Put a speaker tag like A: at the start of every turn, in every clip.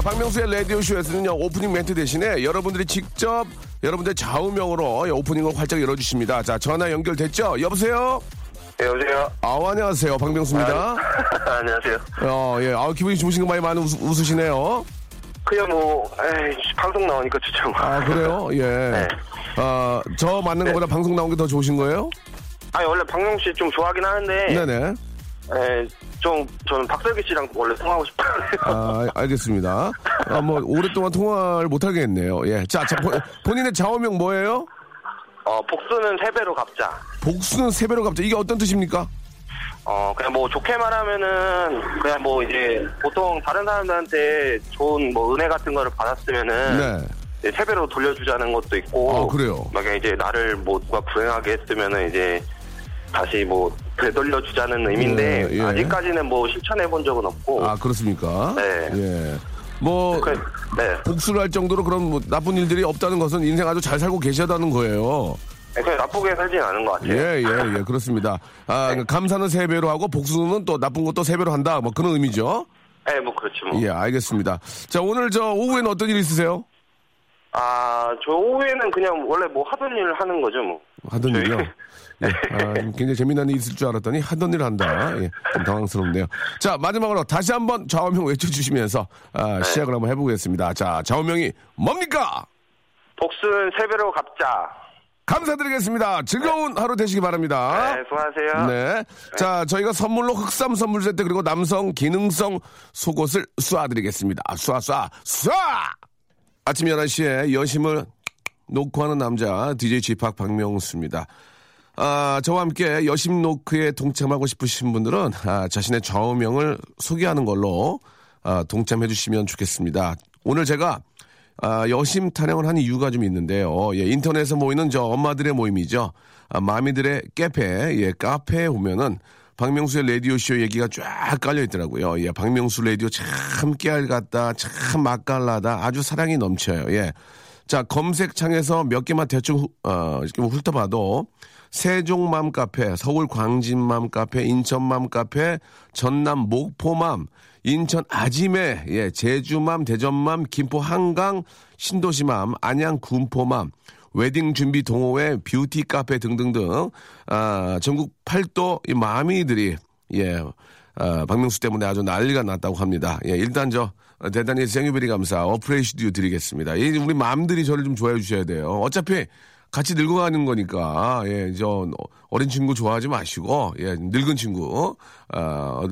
A: 자, 박명수의 라디오쇼에서는요, 오프닝 멘트 대신에 여러분들이 직접 여러분들 좌우명으로 오프닝을 활짝 열어주십니다. 자, 전화 연결됐죠? 여보세요?
B: 네, 여보세요?
A: 아우, 안녕하세요. 박명수입니다.
B: 안녕하세요.
A: 어, 예. 아우, 기분이 좋으신 거 많이 많이 웃, 웃으시네요.
B: 그냥 뭐, 에이, 방송 나오니까 좋죠. 뭐.
A: 아, 그래요? 예.
B: 네.
A: 아, 저 맞는 것보다 방송 나온 게 더 좋으신 거예요?
B: 아니, 원래 박명 씨좀 좋아하긴 하는데,
A: 네네.
B: 에, 좀, 저는 박설기 씨랑 원래 통화하고 싶어요.
A: 아, 알겠습니다. 아, 뭐, 오랫동안 통화를 못 하겠네요. 예. 자, 자 본- 본인의 좌우명 뭐예요?
B: 어, 복수는 세 배로 갚자.
A: 복수는 세 배로 갚자. 이게 어떤 뜻입니까?
B: 어, 그냥 뭐 좋게 말하면은, 그냥 뭐 이제, 보통 다른 사람들한테 좋은 뭐 은혜 같은 거를 받았으면은,
A: 네.
B: 이제 세 배로 돌려주자는 것도 있고,
A: 아, 그래요?
B: 막 이제 나를 뭐 누가 불행하게 했으면은 이제, 다시 뭐 되돌려 주자는 의미인데,
A: 예, 예.
B: 아직까지는 뭐 실천해 본 적은 없고,
A: 아, 그렇습니까?
B: 네.
A: 예. 뭐,
B: 그, 네.
A: 복수를 할 정도로 그런 뭐 나쁜 일들이 없다는 것은 인생 아주 잘 살고 계시다는 거예요.
B: 그냥 나쁘게 살진 않은 것 같아요.
A: 예, 예, 예, 그렇습니다. 아, 감사는 세 배로 하고 복수는 또 나쁜 것도 세 배로 한다. 뭐 그런 의미죠.
B: 네, 뭐 그렇지 뭐.
A: 예, 알겠습니다. 자, 오늘 저 오후에는 어떤 일 있으세요?
B: 아, 저 오후에는 그냥 원래 뭐 하던 일 하는 거죠, 뭐.
A: 하던
B: 저희-
A: 일이요? 예, 아, 좀 굉장히 재미난 일이 있을 줄 알았더니 하던 일 한다. 예, 좀 당황스럽네요. 자, 마지막으로 다시 한번 좌우명 외쳐주시면서 아, 시작을 한번 해보겠습니다. 자, 좌우명이 뭡니까?
B: 복수는 세 배로 갚자.
A: 감사드리겠습니다. 즐거운 하루 되시기 바랍니다.
B: 네, 수고하세요.
A: 네. 자, 저희가 선물로 흑삼 선물 세트 그리고 남성 기능성 속옷을 쏴드리겠습니다. 아, 쏴, 쏴, 쏴! 아침 11시에 여심을 놓고 하는 남자, DJ 지팍 박명수입니다. 아, 저와 함께 여심 노크에 동참하고 싶으신 분들은 아, 자신의 좌우명을 소개하는 걸로 아, 동참해 주시면 좋겠습니다. 오늘 제가 아, 여심 타령을 한 이유가 좀 있는데요. 예, 인터넷에 모이는 저 엄마들의 모임이죠. 아, 마미들의 카페, 예, 카페에 보면은 박명수의 라디오쇼 얘기가 쫙 깔려 있더라고요. 예, 박명수 라디오 참 깨알 같다, 참 맛깔나다, 아주 사랑이 넘쳐요. 예. 자, 검색창에서 몇 개만 대충, 후- 어, 이렇게 훑어봐도 세종맘 카페, 서울 광진맘 카페, 인천맘 카페, 전남 목포맘, 인천 아지매, 예, 제주맘, 대전맘, 김포 한강, 신도시맘, 안양 군포맘, 웨딩 준비 동호회, 뷰티 카페 등등등, 아, 전국 팔도 이 mommy들이, 예, 아, 박명수 때문에 아주 난리가 났다고 합니다. 예, 일단 저, 어, 대단히 생유베리 감사, 어프레이시드 드리겠습니다. 이 우리 맘들이 저를 좀 좋아해 주셔야 돼요. 어차피 같이 늙어가는 거니까, 예, 저, 어린 친구 좋아하지 마시고, 예, 늙은 친구, 아,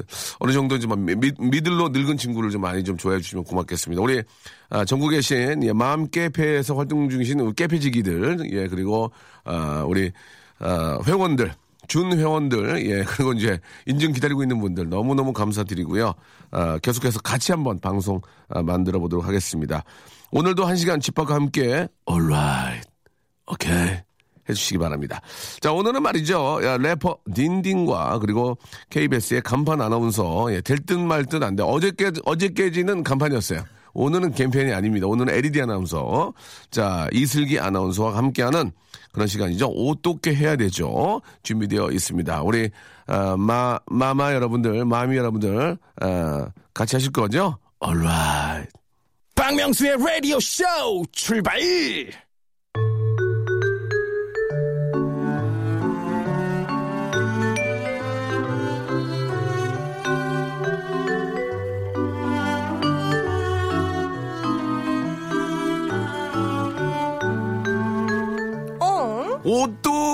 A: 어느 정도 좀 미, 미들로 늙은 친구를 좀 많이 좀 좋아해 주시면 고맙겠습니다. 우리, 아, 전국에 계신, 예, 마음 깨페에서 활동 중이신 깨페지기들, 예, 그리고, 아, 우리, 아, 회원들, 준 회원들, 예, 그리고 이제 인증 기다리고 있는 분들 너무너무 감사드리고요. 아, 계속해서 같이 한번 방송 아, 만들어 보도록 하겠습니다. 오늘도 한 시간 집합과 함께, alright, 오케이. 해주시기 바랍니다. 자, 오늘은 말이죠. 야, 래퍼 딘딘과 그리고 KBS의 간판 아나운서, 예, 될듯 말 듯 안 돼. 어저께, 어저께지는 간판이었어요. 오늘은 캠페인이 아닙니다. 오늘은 LED 아나운서. 자, 이슬기 아나운서와 함께하는 그런 시간이죠. 어떻게 해야 되죠? 준비되어 있습니다. 우리, 아, 마, 마마 여러분들, 마미 여러분들, 아, 같이 하실 거죠? alright.
C: 박명수의 라디오 쇼 출발!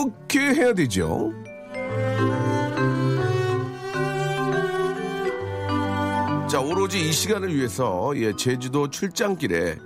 A: 어떻게 해야 되죠? 자, 오로지 이 시간을 위해서 예, 제주도 출장길에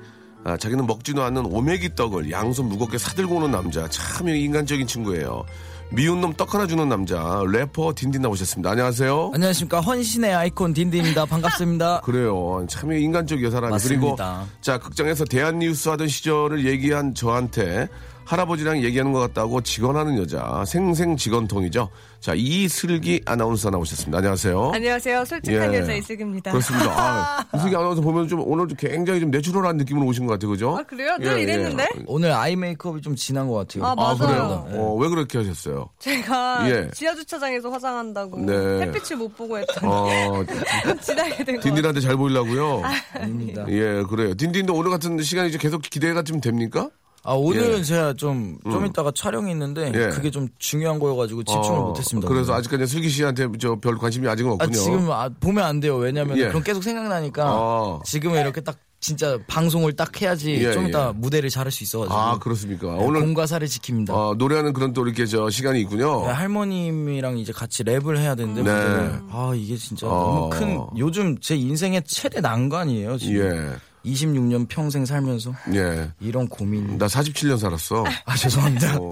A: 아, 자기는 먹지도 않는 오메기 떡을 양손 무겁게 사들고 오는 남자 참 인간적인 친구예요. 미운 놈 떡 하나 주는 남자 래퍼 딘딘 나오셨습니다. 안녕하세요.
C: 안녕하십니까 헌신의 아이콘 딘딘입니다. 반갑습니다.
A: 그래요. 참 인간적이야 사람이.
C: 맞습니다.
A: 그리고 자 극장에서 대한뉴스 하던 시절을 얘기한 저한테 할아버지랑 얘기하는 것 같다고 직원하는 여자 생생 직원통이죠. 자 이슬기 아나운서 나오셨습니다. 안녕하세요.
D: 안녕하세요. 솔직한
A: 예.
D: 여자 이슬기입니다.
A: 그렇습니다. 아, 이슬기 아나운서 보면 좀 오늘 좀 굉장히 좀 내추럴한 느낌으로 오신 것 같아요, 그죠?
D: 아, 그래요? 늘 이랬는데?
C: 오늘 아이 메이크업이 좀 진한 것 같아요.
D: 아,
A: 아,
D: 맞아요.
A: 그래요? 어, 왜 그렇게 하셨어요?
D: 제가
A: 예.
D: 지하 주차장에서 화장한다고
A: 네.
D: 햇빛을 못 보고 했더니
A: 어,
D: 지나게 된 거.
A: 딘딘한테 잘 보이려고요.
C: 아닙니다.
A: 예, 그래요. 딘딘도 오늘 같은 시간이 이제 계속 기대가 좀 됩니까?
C: 아 오늘은
A: 예.
C: 제가 좀좀 이따가 촬영이 있는데
A: 예.
C: 그게 좀 중요한 거여가지고 집중을
A: 어,
C: 못했습니다.
A: 그래서. 아직까지 슬기 씨한테 저 별 관심이 아직은
C: 아,
A: 없군요.
C: 지금 아, 보면 안 돼요. 왜냐면
A: 예.
C: 그럼 계속 생각나니까
A: 아.
C: 지금은 이렇게 딱 진짜 방송을 딱 해야지
A: 예,
C: 좀 이따
A: 예.
C: 무대를 잘할 수 있어가지고
A: 아, 그렇습니까?
C: 네,
A: 오늘
C: 공과 사를 지킵니다.
A: 어, 노래하는 그런 또 이렇게 저 시간이 있군요.
C: 네, 할머님이랑 이제 같이 랩을 해야 되는데
A: 네.
C: 아 이게 진짜
A: 어.
C: 너무 큰 요즘 제 인생의 최대 난관이에요 지금
A: 예.
C: 26년 평생 살면서
A: 예.
C: 이런 고민
A: 나 47년 살았어.
C: 아 죄송합니다
A: 어,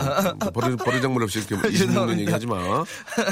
A: 버리, 버리장물 없이 이렇게 26년 얘기하지 마.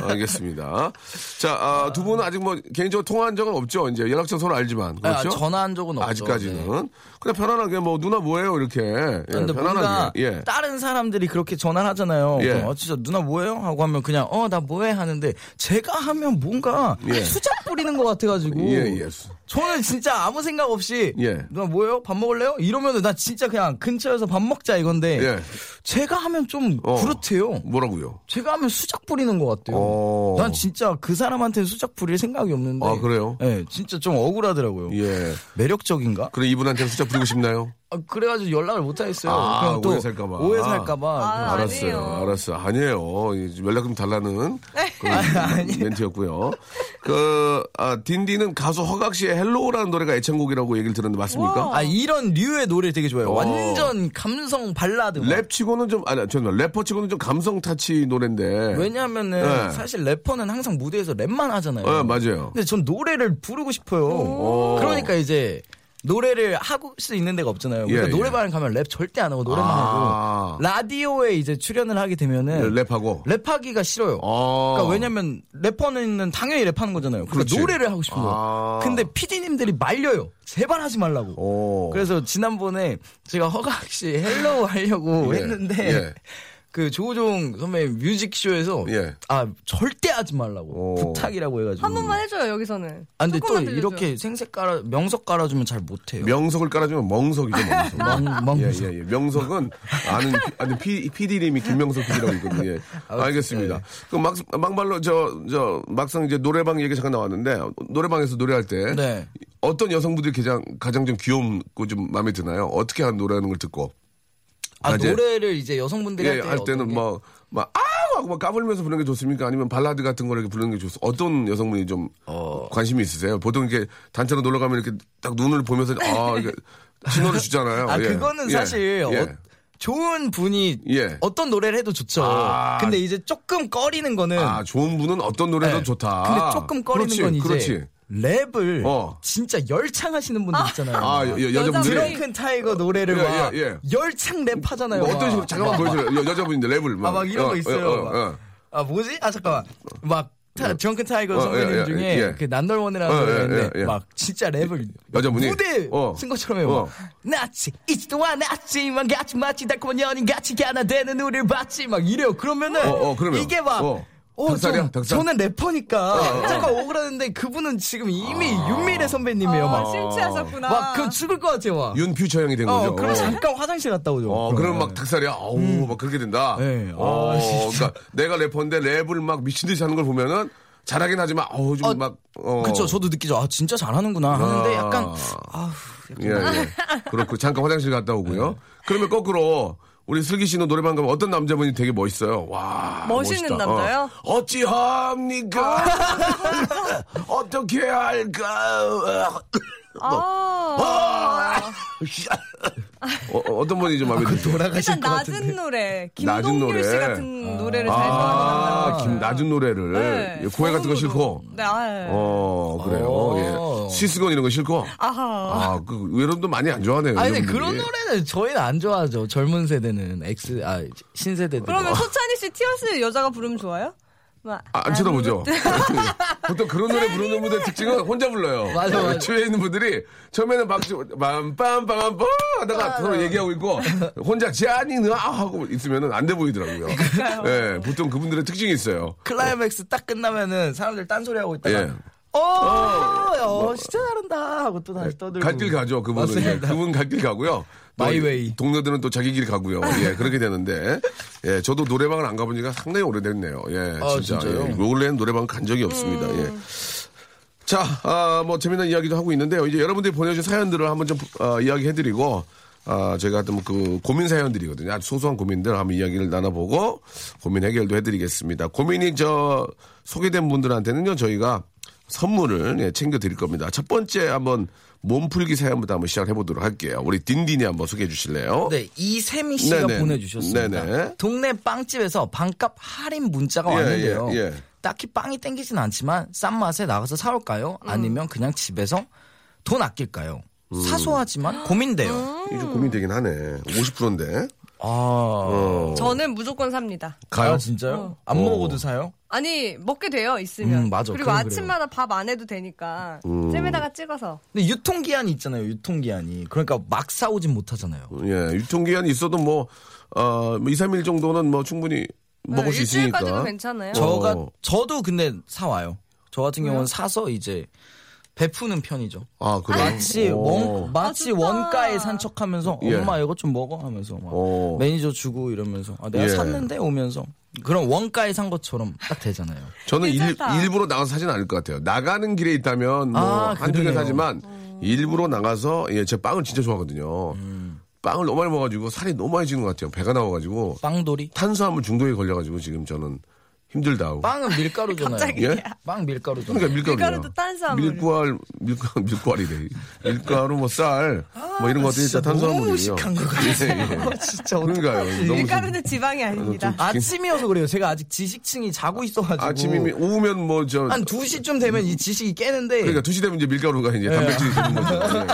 A: 알겠습니다. 자, 아, 두 분은 아직 뭐 개인적으로 통화한 적은 없죠. 이제 연락처 서로 알지만. 그렇죠?
C: 아, 전화한 적은 없죠
A: 아직까지는.
C: 네.
A: 그냥 편안하게 뭐 누나 뭐해요 이렇게. 예,
C: 근데 뭔가
A: 편안하게. 예.
C: 다른 사람들이 그렇게 전화를 하잖아요.
A: 예.
C: 그럼 어, 진짜 누나 뭐해요? 하고 하면 그냥 어 나 뭐해 하는데 제가 하면 뭔가
A: 예.
C: 수작 부리는 것 같아가지고
A: 예, 예.
C: 저는 진짜 아무 생각 없이
A: 예.
C: 누나 뭐예요? 밥 먹을래요? 이러면은 나 진짜 그냥 근처에서 밥 먹자 이건데
A: 예.
C: 제가 하면 좀
A: 어.
C: 그렇대요.
A: 뭐라고요?
C: 제가 하면 수작 부리는 것 같아요.
A: 어.
C: 난 진짜 그 사람한테 수작 부릴 생각이 없는데.
A: 아, 그래요?
C: 네, 진짜 좀 억울하더라고요.
A: 예.
C: 매력적인가?
A: 그래 이분한테 수작 부리고 싶나요?
C: 아, 그래가지고 연락을 못 하겠어요.
A: 아, 오해 살까봐.
C: 오해 살까봐.
D: 아,
A: 알았어요.
D: 아니에요.
A: 알았어. 아니에요. 이 연락 좀 달라는. 멘트였고요. 그, 아, 딘딘은 가수 허각 씨의 Hello라는 노래가 애창곡이라고 얘기를 들었는데 맞습니까?
C: 아, 이런 류의 노래 되게 좋아해요.
A: 어.
C: 완전 감성 발라드. 막.
A: 랩 치고는 좀, 아니, 저는 래퍼 치고는 좀 감성 타치 노래인데.
C: 왜냐면은
A: 네.
C: 사실 래퍼는 항상 무대에서 랩만 하잖아요.
A: 어, 맞아요.
C: 근데 전 노래를 부르고 싶어요. 그러니까 이제 노래를 하고 수 있는 데가 없잖아요. 그러니까
A: 예, 예.
C: 노래방에 가면 랩 절대 안 하고 노래만
A: 아.
C: 하고 라디오에 이제 출연을 하게 되면은
A: 랩하고.
C: 랩하기가 싫어요.
A: 아.
C: 그러니까 왜냐면 래퍼는 당연히 랩하는 거잖아요. 그러니까
A: 그렇지.
C: 노래를 하고 싶은 거예요.
A: 아.
C: 근데 PD님들이 말려요. 제발 하지 말라고.
A: 오.
C: 그래서 지난번에 제가 허각 씨 Hello 하려고
A: 예,
C: 했는데
A: 예.
C: 그 조우종 선배 뮤직쇼에서
A: 예.
C: 아 절대 하지 말라고
A: 오.
C: 부탁이라고 해가지고
D: 한 번만 해줘요 여기서는.
C: 아 근데 또
D: 들려줘요.
C: 이렇게 생색 깔아 명석 깔아주면 잘 못해요.
A: 명석을 깔아주면 멍석이죠, 멍석.
C: 멍, 멍.
A: 예, 예, 예. 명석은 아는, 아는 피, PD님이 김명석 PD라고 있거든요. 예. 알겠습니다. 그 막, 막말로 저, 저, 막상 이제 노래방 얘기 잠깐 나왔는데, 노래방에서 노래할 때,
C: 네.
A: 어떤 여성분들이 가장, 가장 좀 귀엽고 좀 마음에 드나요? 어떻게 하는 노래하는 걸 듣고?
C: 아 노래를 이제 여성분들이
A: 예,
C: 할,
A: 할 때는 뭐, 막, 아우! 하고 막 까불면서 부르는 게 좋습니까? 아니면 발라드 같은 거를 부르는 게 좋습니까? 어떤 여성분이 좀 관심이 있으세요? 보통 이렇게 단체로 놀러 가면 이렇게 딱 눈을 보면서, 아, 이게 신호를 주잖아요.
C: 아
A: 예.
C: 그거는
A: 예.
C: 사실
A: 예.
C: 어, 좋은 분이
A: 예.
C: 어떤 노래를 해도 좋죠.
A: 아.
C: 근데 이제 조금 꺼리는 거는
A: 아, 좋은 분은 어떤 노래도
C: 네.
A: 좋다.
C: 근데 조금 꺼리는
A: 그렇지,
C: 건 이제
A: 그렇지.
C: 랩을
A: 어.
C: 진짜 열창하시는 분들 있잖아요.
A: 아, 여, 여, 여자분들이.
C: 드렁큰 타이거 노래를
A: 예,
C: 막
A: 예, 예.
C: 열창 랩하잖아요.
A: 뭐 어떤
C: 막.
A: 식으로, 잠깐만 보여줘요. 여, 여자분인데 랩을. 막.
C: 아, 막 이런
A: 어,
C: 거 있어요.
A: 어, 어,
C: 막.
A: 어.
C: 아 뭐지? 아 잠깐만. 막 타, 드렁큰 타이거
A: 어,
C: 선배님
A: 예, 예,
C: 중에
A: 예.
C: 그 난널원이라는
A: 어, 예, 예, 예.
C: 막 진짜 랩을
A: 여자분이?
C: 무대
A: 어.
C: 쓴 것처럼 해요.
A: 어.
C: 막 나치 이치도와 나치만 같이 마치 달콤한 연인 같이 하나 되는 우리를 봤지 막 이래요. 그러면은
A: 어, 어, 그러면.
C: 이게 막
A: 어.
C: 어,
A: 닭살이야?
C: 좀,
A: 닭살?
C: 저는 래퍼니까 잠깐 억울하는데 그분은 지금 이미
A: 아.
C: 윤미래 선배님이에요.
D: 아,
C: 막,
D: 심취하셨구나.
C: 막 그럼 죽을 것 같아요. 막.
A: 윤퓨처 형이 된 거죠.
C: 어, 그럼 잠깐 화장실 갔다 오죠.
A: 어, 그럼 막 닭살이야. 어우, 막 그렇게 된다.
C: 네.
A: 어,
C: 아, 진짜.
A: 그러니까 내가 래퍼인데 랩을 막 미친 듯이 하는 걸 보면은 잘하긴 하지만, 어우, 좀
C: 어,
A: 막, 어.
C: 그쵸. 저도 느끼죠. 아, 진짜 잘하는구나 하는데 약간, 아우,
A: 예, 예. 그렇고, 잠깐 화장실 갔다 오고요.
C: 네.
A: 그러면 거꾸로, 우리 슬기 씨는 노래방 가면 어떤 남자분이 되게 멋있어요? 와.
D: 멋있는
A: 멋있다.
D: 남자요?
A: 어. 어찌합니까? 어떻게 할까?
D: 아,
A: 어, 떤 분이 좀 마음에 드세요?
D: 일단 낮은 노래,
A: 낮은
D: 김동률
A: 노래.
D: 씨 같은 노래를 잘
A: 아,
D: 좋아하는
A: 김 낮은 노래를
D: 네,
A: 예, 고해 같은 거. 싫고.
D: 네, 아,
A: 어 그래요.
C: 어.
A: 예. 스위스건 이런 거 싫고.
D: 아하.
A: 아, 그 여러분도 많이 안 좋아하네요.
C: 아니, 근데
A: 여러분들이.
C: 그런 노래는 저희는 안 좋아하죠. 젊은 세대는. X, 아, 신세대들.
D: 그러면 소찬희 씨 Tears 여자가 부르면 좋아요? 막,
A: 아, 안 쳐다보죠. 보통 그런 노래 부르는 분들 특징은 혼자 불러요.
C: 맞아, 맞아.
A: 주위에 있는 분들이 처음에는 막 빰빰빰빰빰 하다가 서로 얘기하고 있고 혼자 잔인한 하고 있으면은 안 돼 보이더라고요. 예, 보통 그분들의 특징이 있어요.
C: 클라이맥스 딱 끝나면은 사람들 딴소리 하고 있다가.
A: 예.
C: 어, 어, 진짜 잘한다 하고 또 다시 떠들고.
A: 갈 길 가죠. 그분은 예,
C: 맞습니다.
A: 그분 갈 길 가고요. 또
C: My way.
A: 동료들은 또 자기 길 가고요. 예, 그렇게 되는데 예, 저도 노래방을 안 가본 지가 상당히 오래됐네요. 예,
C: 아,
A: 진짜.
C: 진짜요?
A: 예, 노래방 간 적이 없습니다. 예. 자, 아, 뭐 재미난 이야기도 하고 있는데요. 이제 여러분들이 보내주신 사연들을 한번 좀 어, 이야기해드리고. 아, 제가 또그 고민 사연들이거든요. 아주 소소한 고민들 한번 이야기를 나눠보고 고민 해결도 해드리겠습니다. 고민이 저 소개된 분들한테는요, 저희가 선물을 예, 챙겨드릴 겁니다. 첫 번째 한번 몸풀기 사연부터 한번 시작해 보도록 할게요. 우리 딘딘이 한번 소개해 주실래요?
C: 네, 이세미 씨가
A: 네네.
C: 보내주셨습니다.
A: 네네.
C: 동네 빵집에서 반값 할인 문자가
A: 예,
C: 왔는데요.
A: 예, 예.
C: 딱히 빵이 땡기진 않지만 싼 맛에 나가서 사올까요? 아니면 그냥 집에서 돈 아낄까요?
A: 음.
C: 사소하지만 고민돼요.
A: 이게 좀 고민되긴 하네. 50%인데.
C: 아,
A: 어.
D: 저는 무조건 삽니다.
A: 가요?
C: 아, 진짜요? 안
A: 어.
C: 먹어도 사요?
D: 아니 먹게 돼요 있으면.
C: 음, 맞아.
D: 그리고 아침마다 밥 안 해도 되니까
A: 음.
D: 잼에다가 찍어서.
C: 근데 유통기한이 있잖아요. 유통기한이. 그러니까 막 사오진 못하잖아요.
A: 예, 유통기한이 있어도 뭐, 어, 뭐 2, 3일 정도는 뭐 충분히 먹을
D: 네,
A: 수 있으니까.
D: 일주일까지도 괜찮아요.
C: 저가
A: 어.
C: 저도 근데 사와요. 저 같은 경우는 사서 이제 베푸는 편이죠.
A: 아, 그래.
C: 마치
A: 오.
C: 원 마치
D: 아.
C: 원가에 산 척하면서
A: 예.
C: 엄마 이거 좀 먹어 하면서 막
A: 오.
C: 매니저 주고 이러면서 아, 내가
A: 예.
C: 샀는데 오면서 그런 원가에 산 것처럼 딱 되잖아요.
A: 저는 일. 일부러 나가서 사진 않을 것 같아요. 나가는 길에 있다면 뭐
C: 아,
A: 한두 개. 사지만 일부러 나가서 예, 제 빵을 진짜 좋아하거든요.
C: 음.
A: 빵을 너무 많이 먹어가지고 살이 너무 많이 찌는 것 같아요. 배가 나와가지고
C: 빵돌이
A: 탄수화물 중독에 걸려가지고 지금 저는 힘들다고.
C: 빵은 밀가루잖아요.
D: 갑자기.
A: 예?
C: 빵 밀가루잖아요.
A: 그러니까 밀가루.
D: 밀가루도 탄수화물.
A: 밀가루, 밀가루, 밀가루이래. 밀가루, 뭐 쌀, 뭐 이런 것들이 다
C: 진짜 너무
A: 탄수화물이에요.
C: 무식한 것 같아요. 진짜
A: 그러니까요. 너무
D: 밀가루는 지방이 아닙니다.
A: 좀-
C: 아침이어서 그래요. 제가 아직 지식층이 자고 있어가지고
A: 아침이면 오후면 뭐 저
C: 한 2시쯤 되면 이 지식이 깨는데
A: 그러니까 2시 되면 이제 밀가루가 이제 단백질이 되는 거죠. 예.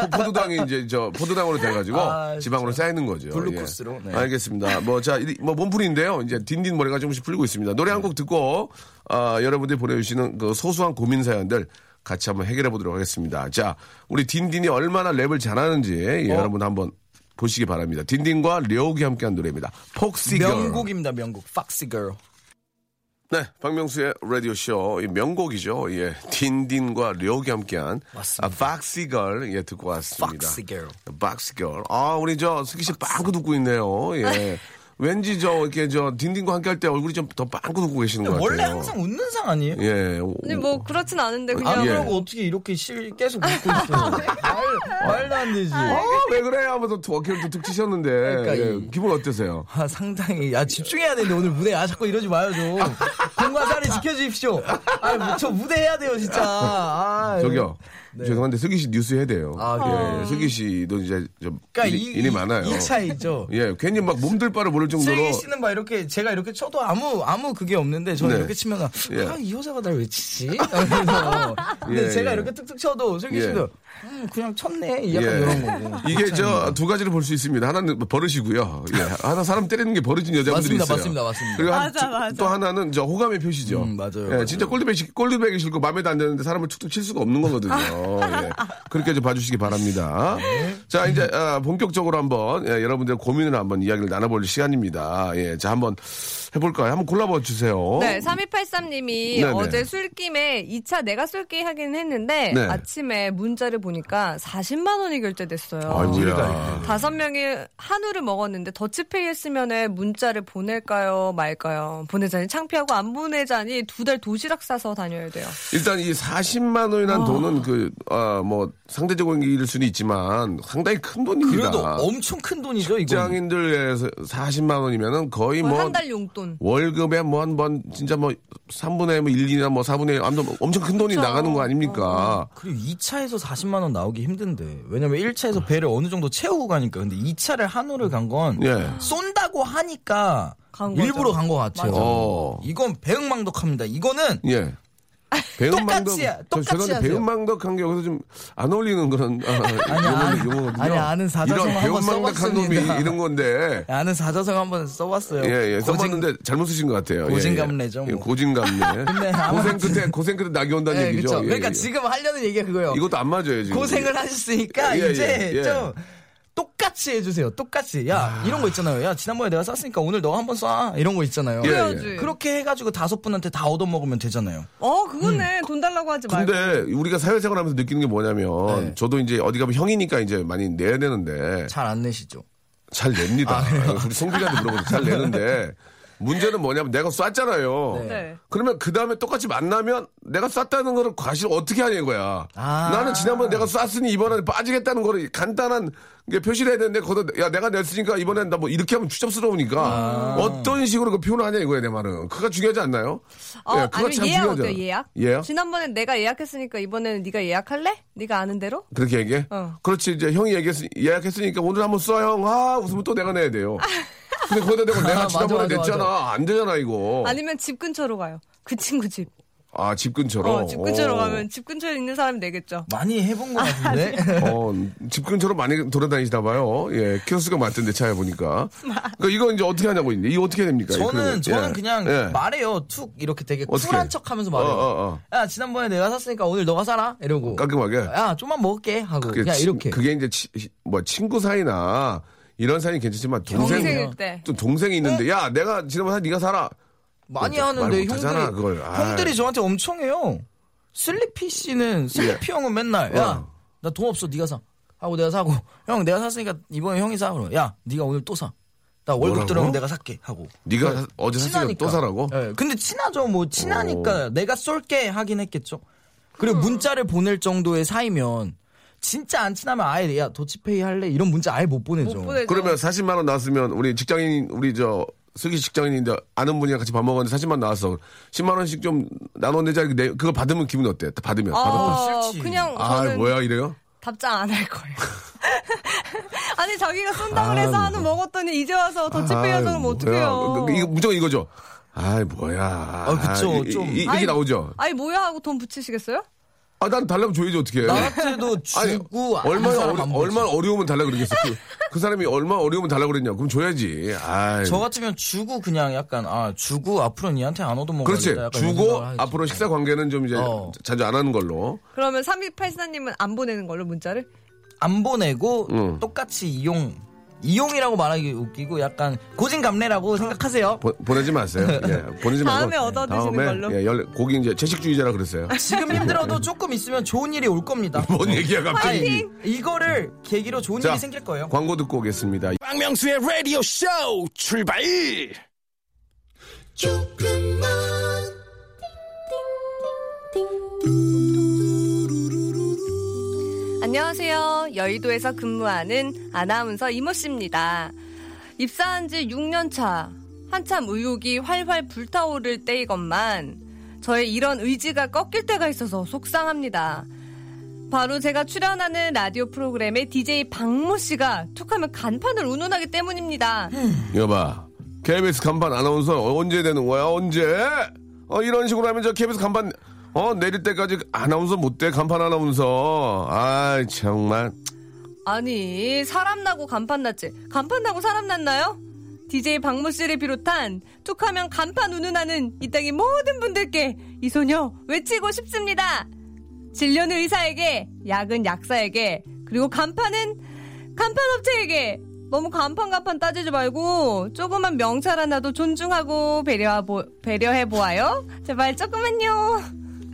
A: 포- 포도당이 이제 저 포도당으로 돼가지고
C: 아.
A: 지방으로 쌓이는 거죠.
C: 글루코스로,
A: 예.
C: 네.
A: 알겠습니다. 뭐 자, 이- 뭐 몸풀인데요. 이제 딘딘 머리가 조금씩 풀리고 있습니다. 노래 한 곡 듣고 아, 여러분들이 보내주시는 그 소소한 고민 사연들 같이 한번 해결해 보도록 하겠습니다. 자, 우리 딘딘이 얼마나 랩을 잘하는지 예,
C: 어?
A: 여러분 한번 보시기 바랍니다. 딘딘과 려욱이 함께한 노래입니다. 폭시걸.
C: 명곡입니다. 명곡. Girl.
A: 네, 박명수의 라디오 쇼이 명곡이죠. 예, 딘딘과 려욱이 함께한
C: 맞습니다.
A: 아, 박시걸 예 듣고 왔습니다.
C: Girl.
A: 박시걸. 아, 우리 저 승기 씨 빵꾸 듣고 있네요. 예. 왠지 저 이렇게 저 딘딘과 함께 할 때 얼굴이 좀 더 빵꾸 듣고 계시는 것 같아요.
C: 원래 항상 웃는 상 아니에요?
A: 예.
D: 근데 뭐 그렇진 않은데 그냥
C: 안
A: 예.
C: 그러고 어떻게 이렇게 실 계속 웃고 있어? 말, 말도 안 되지.
A: 아, 왜 그래? 하면서 또 어깨를 툭툭 치셨는데
C: 그러니까
A: 예,
C: 이-
A: 기분 어떠세요?
C: 아, 상당히. 야, 집중해야 되는데, 오늘 무대. 아, 자꾸 이러지 마요, 좀. 공과 사를 지켜주십시오. 아, 뭐, 저 무대 해야 돼요, 진짜. 아,
A: 저기요. 죄송한데 슬기 씨 뉴스 해야 돼요.
C: 아?
A: 예, 슬기 씨도 이제 좀
C: 그러니까
A: 일이,
C: 이,
A: 일이
C: 이-
A: 많아요.
C: 이 차이죠.
A: 예, 괜히 막 몸들 바를 모를 정도로
C: 슬기 씨는 막 이렇게, 제가 이렇게 쳐도 아무, 아무 그게 없는데, 저는
A: 네.
C: 이렇게 치면,
A: 예.
C: 아, 이 여자가 날 왜 치지? 근데
A: 예,
C: 제가
A: 예.
C: 이렇게 툭툭 쳐도, 슬기
A: 예.
C: 씨도, 음, 그냥 쳤네. 약간
A: 예.
C: 이런 거고.
A: 이게 저 두 가지를 볼 수 있습니다. 하나는 버릇이고요. 예. 하나 사람 때리는 게 버릇인 여자분들이
C: 맞습니다,
A: 있어요.
C: 맞습니다, 맞습니다.
A: 그리고 한-
D: 맞아, 맞아.
A: 또 하나는 저 호감의 표시죠.
C: 음, 맞아요,
A: 예,
C: 맞아요.
A: 진짜 꼴드백이 꼴드백이 싫고 마음에도 안 드는데 사람을 툭툭 칠 수가 없는 거거든요. 예. 그렇게 좀 봐주시기 바랍니다.
C: 네.
A: 자 이제 아, 본격적으로 한번 예, 여러분들의 고민을 한번 이야기를 나눠볼 시간입니다. 예, 자 한번 해볼까요? 한번 골라봐 주세요.
D: 네, 3283님이
A: 네네.
D: 어제 술김에 2차 내가 쏠게 하긴 했는데
A: 네.
D: 아침에 문자를 보니까 40만 원이 결제됐어요.
A: 아이고야.
D: 다섯 명이 한우를 먹었는데 더치페이 했으면 문자를 보낼까요 말까요? 보내자니 창피하고 안 보내자니 두 달 도시락 싸서 다녀야 돼요.
A: 일단 이 40만 원이라는 돈은 그, 아, 뭐, 상대적인 일일 수는 있지만 상당히 큰 돈입니다.
C: 그래도 엄청 큰 돈이죠, 이거.
A: 직장인들에서 40만 원이면은 거의
D: 거의 뭐한 달 용돈. 돈.
A: 월급에 뭐 한 번 진짜 뭐 3분의 뭐 1, 2나 뭐 4분의 1 아무튼 엄청 큰 돈이. 나가는 거 아닙니까?
C: 그리고 2차에서 40만 원 나오기 힘든데 왜냐면 1차에서 배를 어느 정도 채우고 가니까 근데 2차를 한우를 간건
A: 예.
C: 쏜다고 하니까
D: 간.
C: 일부러 간 것 같아요.
A: 어.
C: 이건 배응망덕합니다. 이거는
A: 예. 배은망덕,
C: 똑같이야,
A: 저
C: 똑같이
A: 죄송한데
C: 하세요.
A: 배은망덕 한 게 여기서 좀 안 어울리는 그런 아,
C: 아니,
A: 용어, 용어거든요.
C: 아니, 아는 사자성어
A: 이런
C: 한번
A: 배은망덕 한 놈이. 이런 건데
C: 아는 사자성 한번 써봤어요.
A: 예, 예,
C: 고진-
A: 써봤는데 잘못 쓰신 것 같아요.
C: 고진감래죠,
A: 예, 예.
C: 뭐.
A: 고진감래.
C: 근데
A: 고생 끝에, 고생 끝에 낙이 온다는
C: 예,
A: 얘기죠. 예,
C: 그러니까
A: 예.
C: 지금 하려는 얘기가 그거예요.
A: 이것도 안 맞아요, 지금.
C: 고생을 하셨으니까
A: 예, 예,
C: 이제
A: 예.
C: 좀 똑같이 해주세요. 똑같이. 야 이런 거 있잖아요. 야 지난번에 내가 쐈으니까 오늘 너 한번 쏴. 이런 거 있잖아요.
A: 예,
D: 그래야지.
C: 그렇게 해가지고 다섯 분한테 다 얻어먹으면 되잖아요.
D: 어, 그거네. 돈 달라고 하지 말고.
A: 근데 우리가 사회생활 하면서 느끼는 게 뭐냐면
C: 네.
A: 저도 이제 어디 가면 형이니까 이제 많이 내야 되는데
C: 잘 안 내시죠?
A: 잘 냅니다. 우리 송기자한테 물어보죠. 잘 내는데 문제는 뭐냐면 내가 쐈잖아요.
C: 네.
D: 네.
A: 그러면 그 다음에 똑같이 만나면 내가 쐈다는 거를 과실 어떻게 하냐 이거야.
C: 아.
A: 나는 지난번에 내가 쐈으니 이번에 빠지겠다는 거를 간단한 게 표시를 해야 되는데 거기다 야 내가 냈으니까 이번엔 나 뭐 이렇게 하면 추접스러우니까
C: 아.
A: 어떤 식으로 그 표현을 하냐 이거야 내 말은. 그가 중요하지 않나요?
D: 어,
A: 예, 그거 참
D: 예약
A: 중요하죠.
D: 어때요, 예약?
A: 예약?
D: 지난번엔 내가 예약했으니까 이번에는 네가 예약할래? 네가 아는 대로?
A: 그렇게 얘기해?
D: 어.
A: 그렇지, 이제 형이 얘기했, 예약했으니까 오늘 한번 쏴, 형. 아, 웃으면 또 내가 내야 돼요. 근데 거기다 대고 내가
C: 맞아,
A: 지난번에
C: 맞아,
A: 냈잖아. 안 되잖아, 이거.
D: 아니면 집 근처로 가요. 그 친구 집.
A: 아, 집 근처로?
D: 어, 집 근처로
A: 어.
D: 가면 집 근처에 있는 사람이 내겠죠.
C: 많이 해본 것 같은데.
A: 어, 집 근처로 많이 돌아다니시나 봐요. 예, 키로수가 많던데, 차에 보니까. 그러니까 이거 이제 어떻게 하냐고 있는데, 이거 어떻게 해야 됩니까?
C: 저는
A: 그러면?
C: 저는
A: 예.
C: 그냥
A: 예.
C: 말해요. 툭 이렇게 되게
A: 어떻게?
C: 쿨한 척 하면서 말해요.
A: 어, 어, 어.
C: 야 지난번에 내가 샀으니까 오늘 너가 사라 이러고.
A: 깔끔하게.
C: 야 좀만 먹을게 하고
A: 그게,
C: 그냥
A: 치-
C: 이렇게.
A: 그게 이제, 치- 뭐, 친구 사이나, 이런 사이는 괜찮지만, 동생,
D: 동생일 때.
A: 좀 동생이 있는데, 야, 내가 지난번에 네가 사라.
C: 많이
A: 말
C: 하는데 형들이
A: 그걸. 아이.
C: 형들이 저한테 엄청 해요. 슬리피 씨는 슬리피 형은 맨날 야
A: 어.
C: 나돈 없어 네가 사 하고 내가 사고 형 내가 샀으니까 이번에 형이 사 그럼 야 네가 오늘 또 사. 나 월급? 들어오면 내가 살게 하고.
A: 네가 사- 어제 샀으니까 또 사라고?
C: 예, 근데 친하죠. 뭐 친하니까 내가 쏠게 하긴 했겠죠. 그리고 문자를 보낼 정도의 사이면 진짜 안 친하면 아예 야 도치페이 할래 이런 문자 아예 못 보내죠.
D: 못 보내죠.
A: 그러면 40만 원 나왔으면 우리 직장인 우리 저 슬기 직장인인데 아는 분이랑 같이 밥 먹었는데 40만 원 나왔어. 10만 원씩 좀 나눠 내자. 내 그거 받으면 기분 어때? 받으면 받았다.
D: 어,
C: 싫지.
D: 그냥
A: 아, 뭐야 이래요?
D: 답장 안 할 거예요. 아니 자기가 쏜다고
A: 아,
D: 그래서 한우 먹었더니 이제 와서 더치페이 하자 그러면
A: 뭐야.
D: 어떡해요.
A: 이거 무조건 이거죠. 아이 뭐야.
C: 아, 그쵸,
A: 이-
C: 좀.
A: 이, 이,
D: 아이,
A: 게 나오죠.
D: 아니 뭐야 하고 돈 붙이시겠어요?
A: 아, 난 달라면 줘야지 어떻게.
C: 나 같아도 주고 안
A: 얼마나 어려. 얼마나 어려우면 달라 그러겠어. 그, 그 사람이 얼마나 어려우면 달라 그랬냐. 그럼 줘야지. 아이.
C: 저 같으면 주고 그냥 약간 아 주고 앞으로 니한테 안 얻어먹어.
A: 그렇지. 주고 앞으로 식사 관계는 좀 이제
C: 어.
A: 자주 안 하는 걸로.
D: 그러면 3284님은 안 보내는 걸로 문자를?
C: 안 보내고
A: 응.
C: 똑같이 이용 이용이라고 말하기 웃기고 약간 고진감래라고 생각하세요.
A: 보, 보내지 마세요. 예, 보내지 말고.
D: 다음에 얻어 드시는
A: 다음에,
D: 걸로.
A: 예, 열, 고기 이제 채식주의자라 그랬어요.
C: 지금 힘들어도 조금 있으면 좋은 일이 올 겁니다.
A: 뭔 얘기야 갑자기.
D: 파이팅!
C: 이거를 계기로 좋은
A: 자,
C: 일이 생길 거예요.
A: 광고 듣고 오겠습니다.
E: 박명수의 라디오 쇼 출발!
D: 안녕하세요. 여의도에서 근무하는 아나운서 이모 씨입니다. 입사한 지 6년 차. 한참 의욕이 활활 불타오를 때이건만 저의 이런 의지가 꺾일 때가 있어서 속상합니다. 바로 제가 출연하는 라디오 프로그램의 DJ 박모 씨가 툭하면 간판을 운운하기 때문입니다.
A: 이거 봐. KBS 간판 아나운서 언제 되는 거야? 언제? 어, 이런 식으로 하면 저 KBS 간판 어 내릴 때까지 아나운서 못 돼. 간판 아나운서. 아 정말.
D: 아니 사람 나고 간판 났지 간판 나고 사람 났나요? DJ 박모 씨를 비롯한 툭하면 간판 운운하는 이 땅의 모든 분들께 이 소녀 외치고 싶습니다. 진료는 의사에게, 약은 약사에게, 그리고 간판은 간판업체에게 너무 간판 간판 따지지 말고 조그만 명찰 하나도 존중하고 배려해 보아요. 제발 조금만요.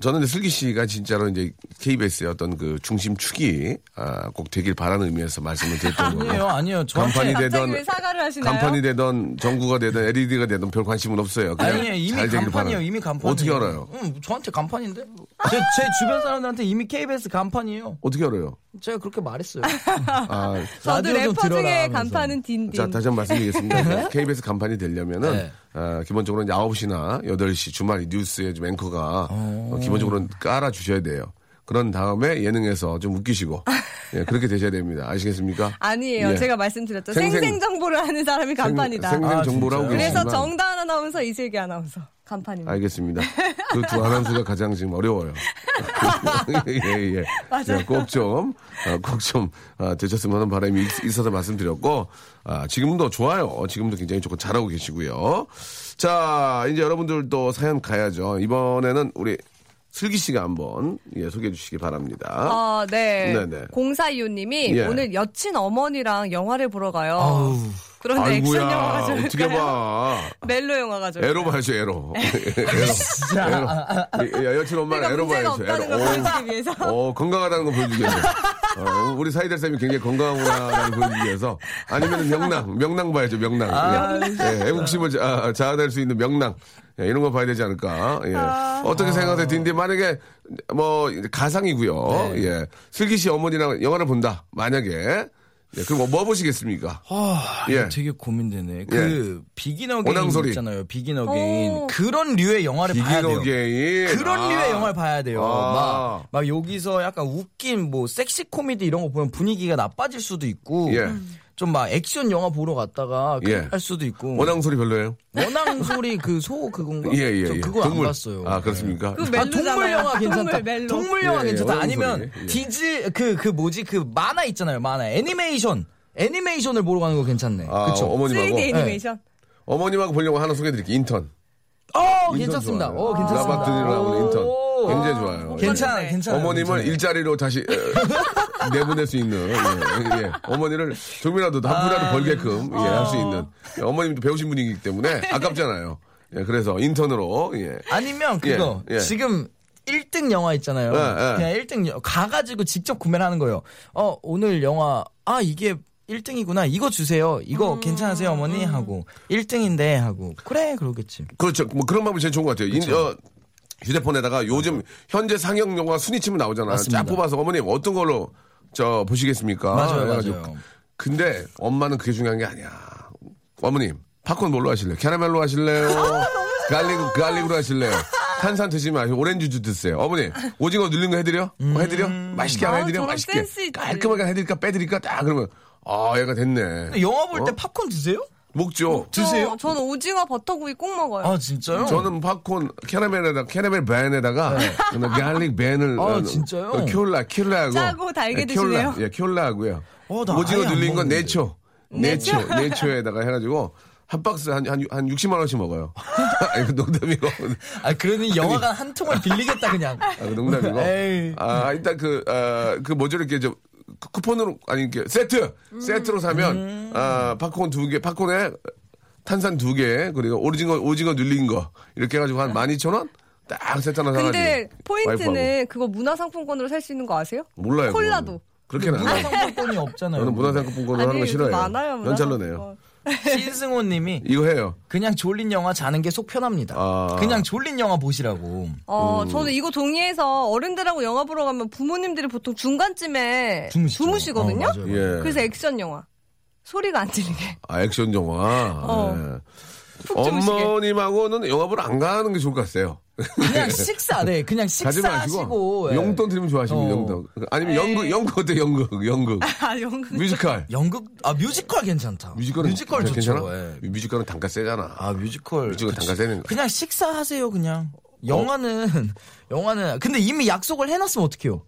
A: 저는 이제 슬기 씨가 진짜로 이제 KBS의 어떤 그 중심축이 아, 꼭 되길 바라는 의미에서 말씀을 드렸던 거예요.
C: 아니에요, 아니요. 저한테
A: 간판이 되던
D: 왜 사과를 하시나요?
A: 간판이 되던 정구가 되던 LED가 되던 별 관심은 없어요. 그냥
C: 아니에요, 이미 간판이에요. 이미 간판.
A: 어떻게 알아요?
C: 응, 저한테 간판인데? 제, 제 주변 사람들한테 이미 KBS 간판이에요.
A: 어떻게 알아요?
C: 제가 그렇게 말했어요.
A: 아,
D: 저도 래퍼 중에. 간판은 딘딘.
A: 자, 다시 한 번 말씀드리겠습니다. KBS 간판이 되려면은,
C: 네.
A: 아, 기본적으로 이제 9시나 8시 주말 뉴스에 좀 앵커가 어, 기본적으로 깔아주셔야 돼요. 그런 다음에 예능에서 좀 웃기시고, 예, 그렇게 되셔야 됩니다. 아시겠습니까?
D: 아니에요.
A: 예.
D: 제가 말씀드렸죠.
A: 생생-
D: 생생, 정보를 하는 사람이 간판이다.
A: 생, 생
C: 아,
A: 정보라고
C: 진짜요?
D: 그래서 정다은 아나운서, 이슬기 아나운서 간판입니다.
A: 알겠습니다. 그 두 아나운서가 가장 지금 어려워요. 예, 예.
D: 맞아요.
A: 꼭 좀, 아, 꼭좀 아, 되셨으면 하는 바람이 있- 있어서 말씀드렸고, 아, 지금도 좋아요. 지금도 굉장히 조금 잘하고 계시고요. 자, 이제 여러분들 또 사연 가야죠. 이번에는 우리 슬기 씨가 한번 예, 소개해 주시기 바랍니다.
D: 아, 네.
A: 네네.
D: 공사이호님이
A: 예.
D: 오늘 여친 어머니랑 영화를 보러 가요. 그런데 액션 영화가
A: 아이고야, 어떻게? 봐.
D: 멜로 영화가 좋을까요?
A: 에로 봐야죠, 에로. 에로. 에로. 야, 여친 엄마는 에로 봐야죠, 에로.
D: 위해서.
A: 어, 건강하다는 거 보여주기 위해서. 어, 우리 사이들 쌤이 굉장히 건강하다는 걸 보여주기 위해서. 아니면 명랑, 명랑 봐야죠, 명랑. 예, 예, 애국심을 자, 자아낼 수 있는 명랑. 예, 이런 거 봐야 되지 않을까. 예. 어떻게 생각하세요, 딘딘? 만약에, 뭐, 가상이고요. 예. 슬기 씨 어머니랑 영화를 본다. 만약에. 예, 그럼 뭐, 뭐 보시겠습니까?
C: 아,
A: 예.
C: 되게 고민되네. 그 Begin Again
A: 워낭소리.
C: 있잖아요. Begin Again. 어. 그런 류의 영화를 봐야 돼요. 그런
A: 아.
C: 류의 영화를 봐야 돼요.
A: 아.
C: 막, 막 여기서 약간 웃긴 뭐 섹시 코미디 이런 거 보면 분위기가 나빠질 수도 있고.
A: 예.
C: 좀 막 액션 영화 보러 갔다가
A: 예.
C: 할 수도 있고.
A: 워낭 소리 별로예요?
C: 워낭 소리 그 소 그건가?
A: 예, 예,
C: 저
A: 예.
C: 그거 안 봤어요.
A: 아, 그렇습니까?
D: 그
C: 아. 동물 영화 괜찮다.
D: 동물 멜로.
C: 동물 영화
A: 예, 예,
C: 괜찮다. 아니면
A: 소리. 예.
C: 디즈 그 그 뭐지 그 만화 있잖아요. 만화 애니메이션 애니메이션을 보러 가는 거 괜찮네.
A: 아,
C: 그쵸?
A: 어머님하고.
D: 3D 애니메이션.
A: 어머님하고 보려고 하나 소개해 드릴게요. 인턴.
C: 어,
A: 인턴
C: 괜찮습니다.
A: 좋아요.
C: 어, 괜찮습니다.
A: 로버트 드니로 나오는 인턴.
C: 오.
A: 굉장히 좋아요.
C: 괜찮아,
D: 네.
C: 괜찮아.
A: 어머님을 일자리로 다시 어, 내보낼 수 있는 예, 예. 어머니를 조금이라도 한 푼이라도
C: 아,
A: 벌게끔 예, 할수 있는 예, 어머님도 배우신 분이기 때문에 아깝잖아요. 예, 그래서 인턴으로 예.
C: 아니면 그거
A: 예, 예.
C: 지금 1등 영화 있잖아요.
A: 예, 예.
C: 그냥 1등 여- 가가지고 직접 구매를 하는 거예요. 어 오늘 영화 아 이게 1등이구나 이거 주세요. 이거
D: 음,
C: 괜찮으세요 어머니 하고 1등인데 하고 그래 그러겠지.
A: 그렇죠. 뭐 그런 방법이 제일 좋은 것 같아요. 인, 어, 휴대폰에다가 요즘 현재 상영 영화 순위치면 나오잖아요.
C: 맞습니다.
A: 쫙 뽑아서 어머님 어떤 걸로 저 보시겠습니까?
C: 맞아요, 맞아요.
A: 근데 엄마는 그게 중요한 게 아니야. 어머님 팝콘 뭘로 하실래요? 캐러멜로 하실래요? garlic garlic으로 하실래요? 탄산 드시지 마시고 오렌지 주스 드세요. 어머니 오징어 눌린 거 해드려? 뭐 해드려? 맛있게 하나
D: 아,
A: 해드려?
D: 저런
A: 맛있게. 깔끔하게 해드릴까 빼드릴까? 딱 그러면 아 얘가 됐네.
C: 영화 볼때
A: 어?
C: 팝콘 드세요?
A: 먹죠.
C: 드세요?
D: 저, 저는 오징어 버터구이 꼭 먹어요.
C: 아 진짜요?
A: 저는 팝콘 캐러멜에다 캐러멜 반에다가 그다음에 garlic 반을
C: 네. 아,
A: 어,
C: 진짜요?
A: 어, 콜라 콜라하고
D: 짜고 달게
A: 예,
D: 드시네요?
A: 예, 콜라하고요.
C: 어, 나
A: 오징어
C: 아예 안
A: 눌린 건
C: 먹는데.
A: 나초. 나초. 나초에다가 해가지고 한 박스 한, 한, 한 60만 원씩 먹어요. 아, 이거 농담이고.
C: 아 그러니 영화관 한 통을 빌리겠다 그냥.
A: 아, 농담이고.
C: 에이.
A: 아, 일단 그, 아, 그 뭐죠, 이렇게 저, 쿠- 쿠폰으로, 아니, 이렇게 세트! 세트로 사면, 아, 팝콘 두 개, 팝콘에 탄산 두 개, 그리고 오징어, 오징어 눌린 거, 이렇게 해가지고 한 12,000원? 딱 세트 하나 사가지고.
D: 근데 포인트는
A: 와이프하고.
D: 그거 문화상품권으로 살 수 있는 거 아세요?
A: 몰라요.
D: 콜라도.
A: 그렇게는 안 해요.
C: 문화상품권이 없잖아요.
A: 저는 문화상품권으로 하는 거
D: 아니,
A: 싫어해요.
D: 많아요.
A: 연찰로 내요.
D: 문화상품권.
C: 신승호님이
A: 이거 해요.
C: 그냥 졸린 영화 자는 게 속 편합니다.
A: 아.
C: 그냥 졸린 영화 보시라고.
D: 어,
A: 음.
D: 저는 이거 동의해서 어른들하고 영화 보러 가면 부모님들이 보통 중간쯤에
C: 주무시죠.
D: 주무시거든요.
C: 어, 맞아요.
A: 예.
D: 그래서 액션 영화. 소리가 안 들리게.
A: 아, 액션 영화.
D: 어.
A: 예. 어머님하고는 영화 보러 안 가는 게 좋을 것 같아요.
C: 그냥 식사, 네, 그냥 식사하시고. 예.
A: 용돈 드리면 좋아하십니다.
C: 어.
A: 용돈. 아니면 연극, 연극 어때? 연극, 연극.
D: 아, 연극.
A: 뮤지컬.
C: 연극, 아 뮤지컬 괜찮다.
A: 뮤지컬은
C: 뮤지컬 좋죠.
A: 괜찮아?
C: 예.
A: 뮤지컬은 단가 세잖아.
C: 아 뮤지컬.
A: 뮤지컬. 단가 세는 거.
C: 그냥 식사하세요 그냥. 영화는 영화는 근데 이미 약속을 해놨으면 어떡해요?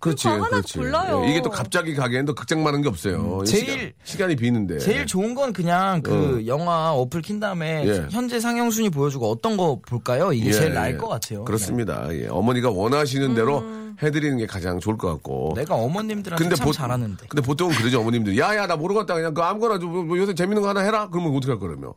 A: 그렇지,
D: 그거 하나
A: 그렇지.
D: 골라요.
A: 예, 이게 또 갑자기 가기엔 또 극장 많은 게 없어요.
C: 음, 제일-
A: 시간, 이 비는데.
C: 제일 좋은 건 그냥 그 영화 어플 킨 다음에
A: 네. 예.
C: 현재 상영 순위 보여주고 어떤 거 볼까요? 이게
A: 예,
C: 제일
A: 예.
C: 나을 것 같아요.
A: 그렇습니다. 예. 어머니가 원하시는 대로 해드리는 게 가장 좋을 것 같고.
C: 내가 어머님들한테 참
A: 보-
C: 잘하는데.
A: 근데 보통은 그러죠, 어머님들. 야, 야, 나 모르고 갔다. 그냥 그 아무거나 좀, 뭐 요새 재밌는 거 하나 해라? 그러면 어떻게 할 거라며?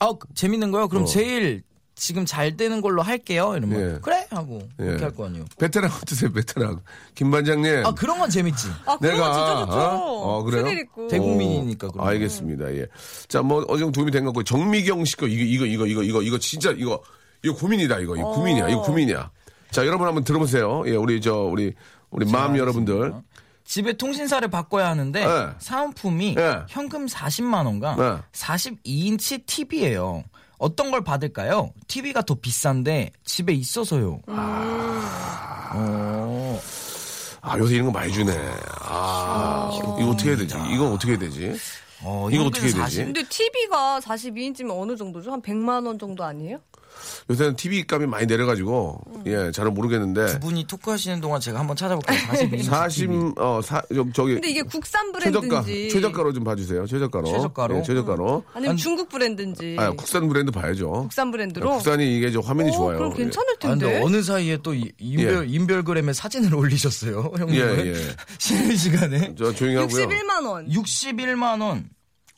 C: 아 그- 재밌는 거요?
A: 어.
C: 그럼 제일 지금 잘 되는 걸로 할게요. 이러면
A: 예.
C: 그래 하고
A: 예.
C: 그렇게 할 거 아니에요.
A: 베테랑 어떠세요, 베테랑? 김 반장님.
C: 아 그런 건 재밌지.
D: 아, 그런
A: 내가,
D: 거 진짜 좋죠.
A: 어? 어, 그래요?
C: 대국민이니까 거.
A: 알겠습니다. 예. 자, 뭐 어느 정도 도움이 된 것 같고 정미경 씨거 이거 이거 이거 이거 이거 이거 진짜 이거 이거 고민이다 이거 이거 고민이야 이거 고민이야. 자, 여러분 한번 들어보세요. 예, 우리 저 우리 우리 마음 여러분들.
C: 집에 통신사를 바꿔야 하는데
A: 네.
C: 사은품이
A: 네.
C: 현금 40만 원과
A: 네.
C: 42인치 TV예요. 어떤 걸 받을까요? TV가 더 비싼데 집에 있어서요. 어,
A: 아, 요새 이런 거 많이 주네. 아, 이거 어떻게 해야 되지? 이건 어떻게 해야 되지?
C: 어,
A: 이거 어떻게 해야
C: 40.
A: 되지?
D: 근데 TV가 42인치면 어느 정도죠? 한 100만 원 정도 아니에요?
A: 요새는 TV 값이 많이 내려가지고 예, 잘은 모르겠는데
C: 두 분이 토크하시는 동안 제가 한번 찾아볼게요. 42인치
A: 40, 어, 사, 저- 저기
D: 근데 이게 국산
A: 최저가,
D: 브랜드인지
A: 최저가로 좀 봐주세요. 최저가로.
C: 최저가로?
A: 예, 최저가로.
D: 아니면
C: 아니,
D: 중국 브랜드인지
A: 아, 국산 브랜드 봐야죠.
D: 국산 브랜드로
A: 국산이 이게 저 화면이
D: 오,
A: 좋아요.
D: 그럼 괜찮을
C: 아, 근데
D: 텐데.
C: 어느 사이에 또 이- 인별, 인별그램에 사진을 올리셨어요,
A: 예,
C: 형님은?
A: 예.
C: 쉬는 시간에.
A: 저 조용히 하고요.
D: 61만 원.
C: 61만 원,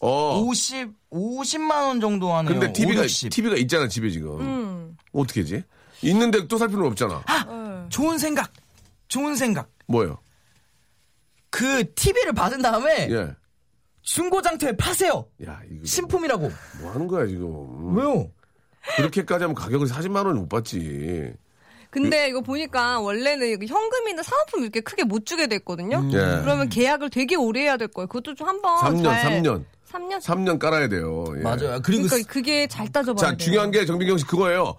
A: 어.
C: 50, 50만 원 정도 하네요.
A: 근데 TV가,
C: 5, 60.
A: TV가 있잖아, 집에 지금.
D: 음.
A: 어떻게 하지? 있는데 또 살 필요는 없잖아.
C: 좋은 생각, 좋은 생각.
A: 뭐요?
C: 그 TV를 받은 다음에
A: 예.
C: 중고장터에 파세요.
A: 야, 이거
C: 신품이라고.
A: 뭐 하는 거야, 지금.
C: 왜요?
A: 그렇게까지 하면 가격을 40만 원을 못 받지.
D: 근데 이거 보니까 원래는 현금이나 사은품 이렇게 크게 못 주게 됐거든요.
A: 예.
D: 그러면 계약을 되게 오래 해야 될 거예요. 그것도 좀 한번
A: 3년,
D: 잘
A: 3년.
D: 3년?
A: 3년 깔아야 돼요. 예.
C: 맞아요. 그리고
D: 그러니까 그게 잘 따져봐야
A: 자,
D: 돼요.
A: 중요한 게 정민경 씨 그거예요.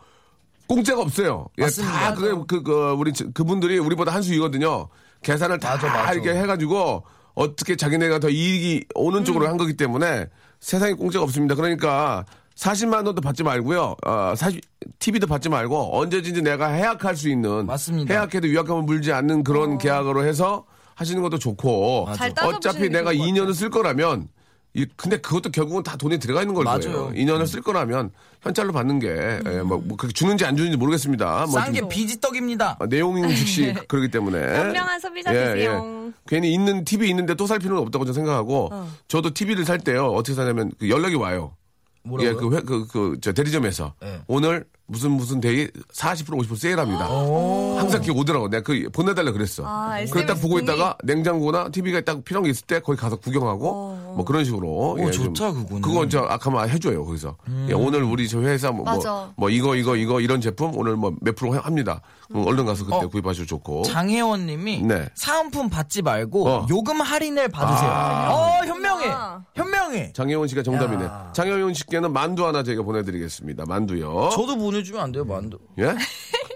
A: 공짜가 없어요. 예,
C: 맞습니다.
A: 다 그, 그, 그, 우리, 저- 그분들이 우리보다 한 수이거든요. 계산을 다
C: 맞아, 맞아.
A: 이렇게 해가지고 어떻게 자기네가 더 이익이 오는 쪽으로 한 거기 때문에 세상에 공짜가 없습니다. 그러니까 40만 원도 받지 말고요. 어, 40, TV도 받지 말고 언제든지 내가 해약할 수 있는.
C: 맞습니다.
A: 해약해도 위약금을 물지 않는 그런 계약으로 해서 하시는 것도 좋고. 어차피
D: 게
A: 내가
D: 좋을 것
A: 2년을 쓸 거라면 이, 근데 그것도 결국은 다 돈이 들어가 있는 걸
C: 맞아요.
A: 거예요. 2년을 쓸 거라면 현찰로 받는 게, 예, 뭐, 뭐 그렇게 주는지 안 주는지 모르겠습니다. 뭐
C: 싼게
A: 좀,
C: 비지떡입니다.
A: 아, 내용인 즉시 그러기 때문에.
D: 현명한 소비자 되세요.
A: 괜히 있는 TV 있는데 또 살 필요는 없다고 저는 생각하고,
D: 어.
A: 저도 TV를 살 때요, 어떻게 사냐면 그 연락이 와요.
C: 뭐라고요?
A: 예, 그, 회, 그, 그, 저 대리점에서.
C: 네.
A: 오늘 무슨 무슨 day 40% 50% 세일합니다. 항상 그게 오더라고. 내가 그 보내달라 그랬어.
D: 아,
A: 그걸 딱 보고? 있다가 냉장고나 TV가 딱 필요한 게 있을 때 거기 가서 구경하고 뭐 그런 식으로. 예,
C: 오,
A: 좀
C: 좋다, 그거는.
A: 그거 저 아까만 해줘요 거기서. 예, 오늘 우리 저 회사 뭐, 뭐. 뭐 이거 이거 이거 이런 제품 오늘 뭐 몇 프로 합니다. 그럼 얼른 가서 그때
C: 어.
A: 구입하셔도 좋고.
C: 장혜원 님이
A: 네.
C: 사은품 받지 말고
A: 어.
C: 요금 할인을 받으세요. 어, 현명해.
D: 아.
C: 현명해.
A: 장혜원 씨가 정답이네. 장혜원 씨께는 만두 하나 저희가 보내드리겠습니다. 만두요.
C: 저도 보내주면 안 돼요, 만두.
A: 예?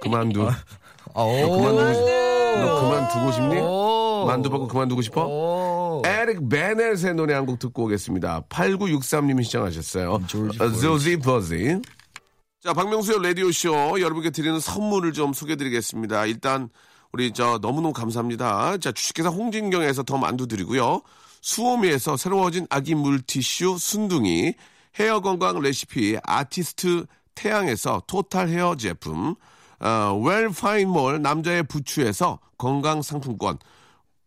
A: 그만두.
C: 아,
A: 너 그만두고, 너 그만두고 싶니?
C: 오.
A: 만두 받고 그만두고 싶어?
C: 오.
A: 에릭 베넷의 노래 한 곡 듣고 오겠습니다. 8963님이 시청하셨어요.
C: 조지
A: 버지. 자, 박명수의 라디오쇼 여러분께 드리는 선물을 좀 소개해드리겠습니다. 일단, 우리 저 너무너무 감사합니다. 자, 주식회사 홍진경에서 더 만두 드리고요. 수오미에서 새로워진 아기 물티슈 순둥이, 헤어 건강 레시피 아티스트 태양에서 토탈 헤어 제품, 어, 웰파인몰 남자의 부추에서 건강 상품권,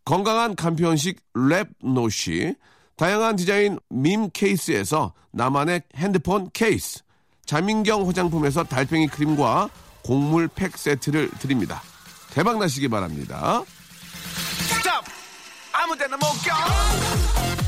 A: 건강한 간편식 랩노시, 다양한 디자인 밈 케이스에서 나만의 핸드폰 케이스, 자민경 화장품에서 달팽이 크림과 곡물 팩 세트를 드립니다. 대박 나시기 바랍니다. 아무 데나 못 껴!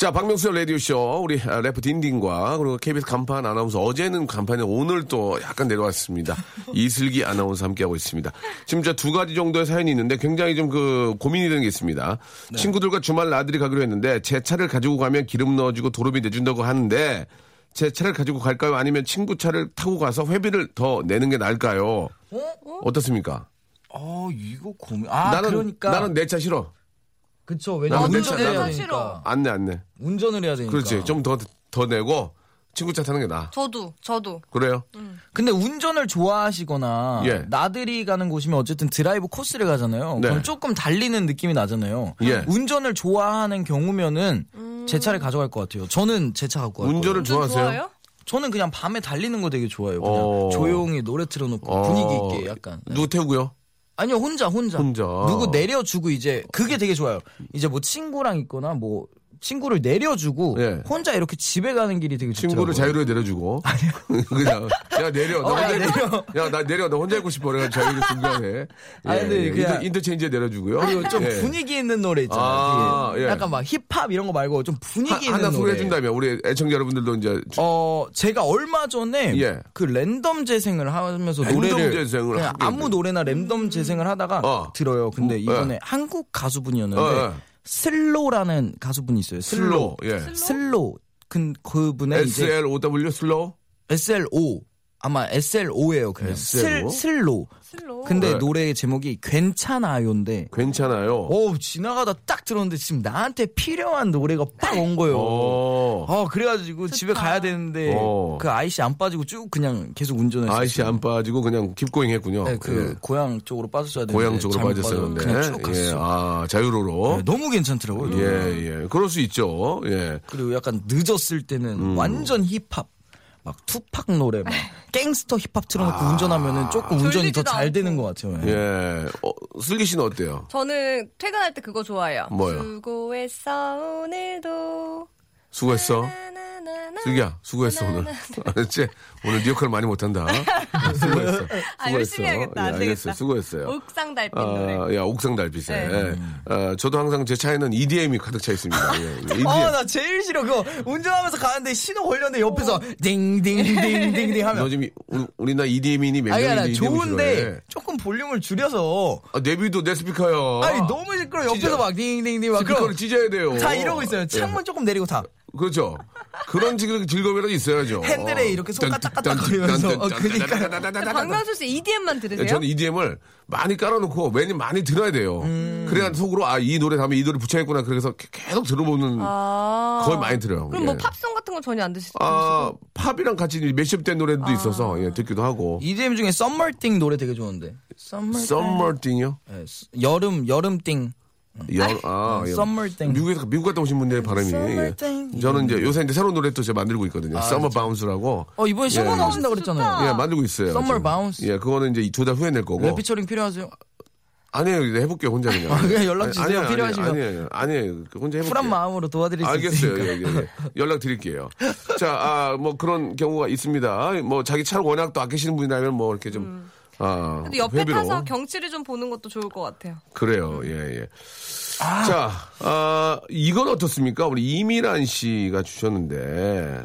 A: 자, 박명수의 라디오쇼, 우리 아, 래퍼 딘딘과 그리고 KBS 간판 아나운서, 어제는 간판에 오늘 또 약간 내려왔습니다. 이슬기 아나운서 함께하고 있습니다. 지금 저 두 가지 정도의 사연이 있는데 굉장히 좀 그 고민이 되는 게 있습니다. 친구들과 주말 나들이 가기로 했는데 제 차를 가지고 가면 기름 넣어주고 도로비 내준다고 하는데 제 차를 가지고 갈까요? 아니면 친구 차를 타고 가서 회비를 더 내는 게 나을까요? 어떻습니까?
C: 어, 이거 고민. 아,
A: 나는,
C: 그러니까.
A: 나는 내 차 싫어.
C: 그쵸. 왜냐면
A: 내
C: 운전을
A: 차-
C: 해야 되니까.
D: 싫어.
A: 안 내, 안 내.
C: 운전을 해야 되니까.
A: 그렇지. 좀 더, 더 내고 친구 차 타는 게 나아.
D: 저도 저도
A: 그래요?
C: 근데 운전을 좋아하시거나
A: 예.
C: 나들이 가는 곳이면 어쨌든 드라이브 코스를 가잖아요.
A: 네.
C: 그럼 조금 달리는 느낌이 나잖아요.
A: 예.
C: 운전을 좋아하는 경우면은 제 차를 가져갈 것 같아요. 저는 제 차 갖고 갈
A: 운전을
C: 거예요.
D: 운전
A: 좋아하세요?
D: 좋아요?
C: 저는 그냥 밤에 달리는 거 되게 좋아해요. 그냥
A: 어.
C: 조용히 노래 틀어놓고
A: 어.
C: 분위기 있게 약간. 네.
A: 누구 태우고요?
C: 아니요 혼자 혼자.
A: 혼자.
C: 누구 내려주고 이제 그게 되게 좋아요. 이제 뭐 친구랑 있거나 뭐 친구를 내려주고
A: 예.
C: 혼자 이렇게 집에 가는 길이 되게
A: 친구를
C: 좋더라고요.
A: 자유로에 내려주고 그냥 야 내려 나
C: 어, 야,
A: 혼자 있고
C: 내려.
A: 야나 내려 나 혼자 있고 싶어 내가 자유로 중간에
C: 아, 근데
A: 예,
C: 그냥-
A: 인터, 인터 체인지에 내려주고요
C: 그리고 좀
A: 예.
C: 분위기 있는 노래 있잖아요.
A: 아, 예.
C: 약간 막 힙합 이런 거 말고 좀 분위기
A: 하,
C: 있는
A: 하나
C: 노래.
A: 소개해 준다면 우리 애청자 여러분들도 이제 주-
C: 어, 제가 얼마 전에
A: 예.
C: 그 랜덤 재생을 하면서
A: 랜덤
C: 노래를
A: 재생을
C: 아무
A: 돼.
C: 노래나 랜덤 재생을 하다가
A: 어.
C: 들어요. 근데
A: 음,
C: 이번에
A: 예.
C: 한국 가수분이었는데
A: 어, 예.
C: 슬로라는 가수분이 있어요. 슬로.
A: 슬로 예
C: 슬로. 그 그분의 이제
A: SLOW 슬로
C: SLO 아마 SLO예요. 그냥
A: SLO?
C: 슬 슬로.
D: 슬로.
C: 근데
A: 네.
C: 노래 제목이 괜찮아요인데
A: 괜찮아요
C: 오 지나가다 딱 들었는데 지금 나한테 필요한 노래가 빡 온 거예요.
A: 어.
C: 어 그래가지고 집에 가야 되는데
A: 어.
C: 그 아이씨 안 빠지고 쭉 그냥 계속 운전했어요.
A: 아이씨 안 빠지고 그냥 킵고잉 했군요
C: 네, 그
A: 예.
C: 고향 쪽으로 빠졌어야 되는데
A: 고향 쪽으로 빠졌었는데.
C: 그냥 쭉 갔어.
A: 예. 아 자유로로
C: 네, 너무 괜찮더라고요.
A: 예, 예. 그럴 수 있죠. 예.
C: 그리고 약간 늦었을 때는
A: 음.
C: 완전 힙합. 막 투팍 노래, 막 갱스터 힙합 틀어놓고
A: 아.
C: 운전하면은 조금 운전이 더 잘. 되는 것 같아요. 예.
A: 예. 어, 슬기 씨는 어때요?
D: 저는 퇴근할 때 그거 좋아해요.
A: 뭐요?
D: 수고했어 오늘도.
A: 수고했어.
D: 나나나 나.
A: 슬기야, 수고했어, 오늘. 알았지? 오늘 네 역할 많이 못한다. 수고했어.
D: 아, 열심히 해야겠다. 안
A: 예, 알겠어요. 수고했어요.
D: 옥상 달빛 노래.
A: 아, 야, 옥상 달빛에.
D: 네.
A: 어, 저도 항상 제 차에는 EDM이 가득 차 있습니다. 예. EDM.
C: 어, 나 제일 싫어. 그거 운전하면서 가는데 신호 걸렸는데 옆에서 딩딩딩딩딩딩 하면.
A: 너 지금 이- 우리- 우리 나 EDM이니 몇 EDM
C: 좋은데
A: 싫어해?
C: 조금 볼륨을 줄여서.
A: 아, 내비도 내 스피커요.
C: 아니, 너무 시끄러. 옆에서. 막 딩딩딩 막.
A: 스피커를 찢어야 돼요.
C: 다 이러고 있어요.
A: 예.
C: 창문 조금 내리고 다.
A: 그렇죠. 그런 즐- 즐거움이라도 있어야죠.
C: 핸들에 이렇게 손 까딱까딱 거리면서. 어, 그러니까.
D: 박명수 씨 EDM만 들으세요?
A: 예, 저는 EDM을 많이 깔아놓고 매년 많이 들어야 돼요.
C: 음.
A: 그래야 속으로 아 이 노래 다음에 이 노래 붙여야겠구나. 그래서 게- 계속 들어보는
D: 아.
A: 거의 많이 들어요.
D: 그럼 뭐
A: 예.
D: 팝송 같은 건 전혀 안 드시죠?
A: 아 팝이랑 같이 mashup된 노래도
D: 아.
A: 있어서 예, 듣기도 하고.
C: EDM 중에 Summer Thing 노래 되게 좋은데. Summer
A: Thing. Summer Thing이요?
C: 예, 여름 여름 thing.
A: 여, 아, 예.
C: Summer Thing.
A: 미국에서 미국 갔다 오신 분들의 발음이. 예. 저는 이제 요새 이제 새로운 노래 또 제가 만들고 있거든요. Summer Bounce라고.
C: 어 이번에 신곡
A: 예, 예.
C: 나오신다고 그랬잖아요.
A: 예, 만들고 있어요. 지금.
C: Bounce.
A: 예, 그거는 이제 두 달 후에 낼 거고.
C: 랩 피처링 필요하세요?
A: 아니에요, 이제 해볼게요 혼자 그냥.
C: 아, 그냥 연락 주세요,
A: 아니에요,
C: 필요하시면.
A: 아니에요, 아니에요, 혼자 해볼게요.
C: 쿨한 마음으로 도와드릴 수
A: 알겠어요.
C: 있으니까.
A: 예, 예, 예. 연락 드릴게요. 자, 아, 뭐 그런 경우가 있습니다. 뭐 자기 차를 워낙 또 아끼시는 분이라면 뭐 이렇게 좀, 아,
D: 근데 옆에
A: 회비로.
D: 타서 경치를 좀 보는 것도 좋을 것 같아요.
A: 그래요. 예, 예. 자, 아, 이건 어떻습니까? 우리 이미란 씨가 주셨는데,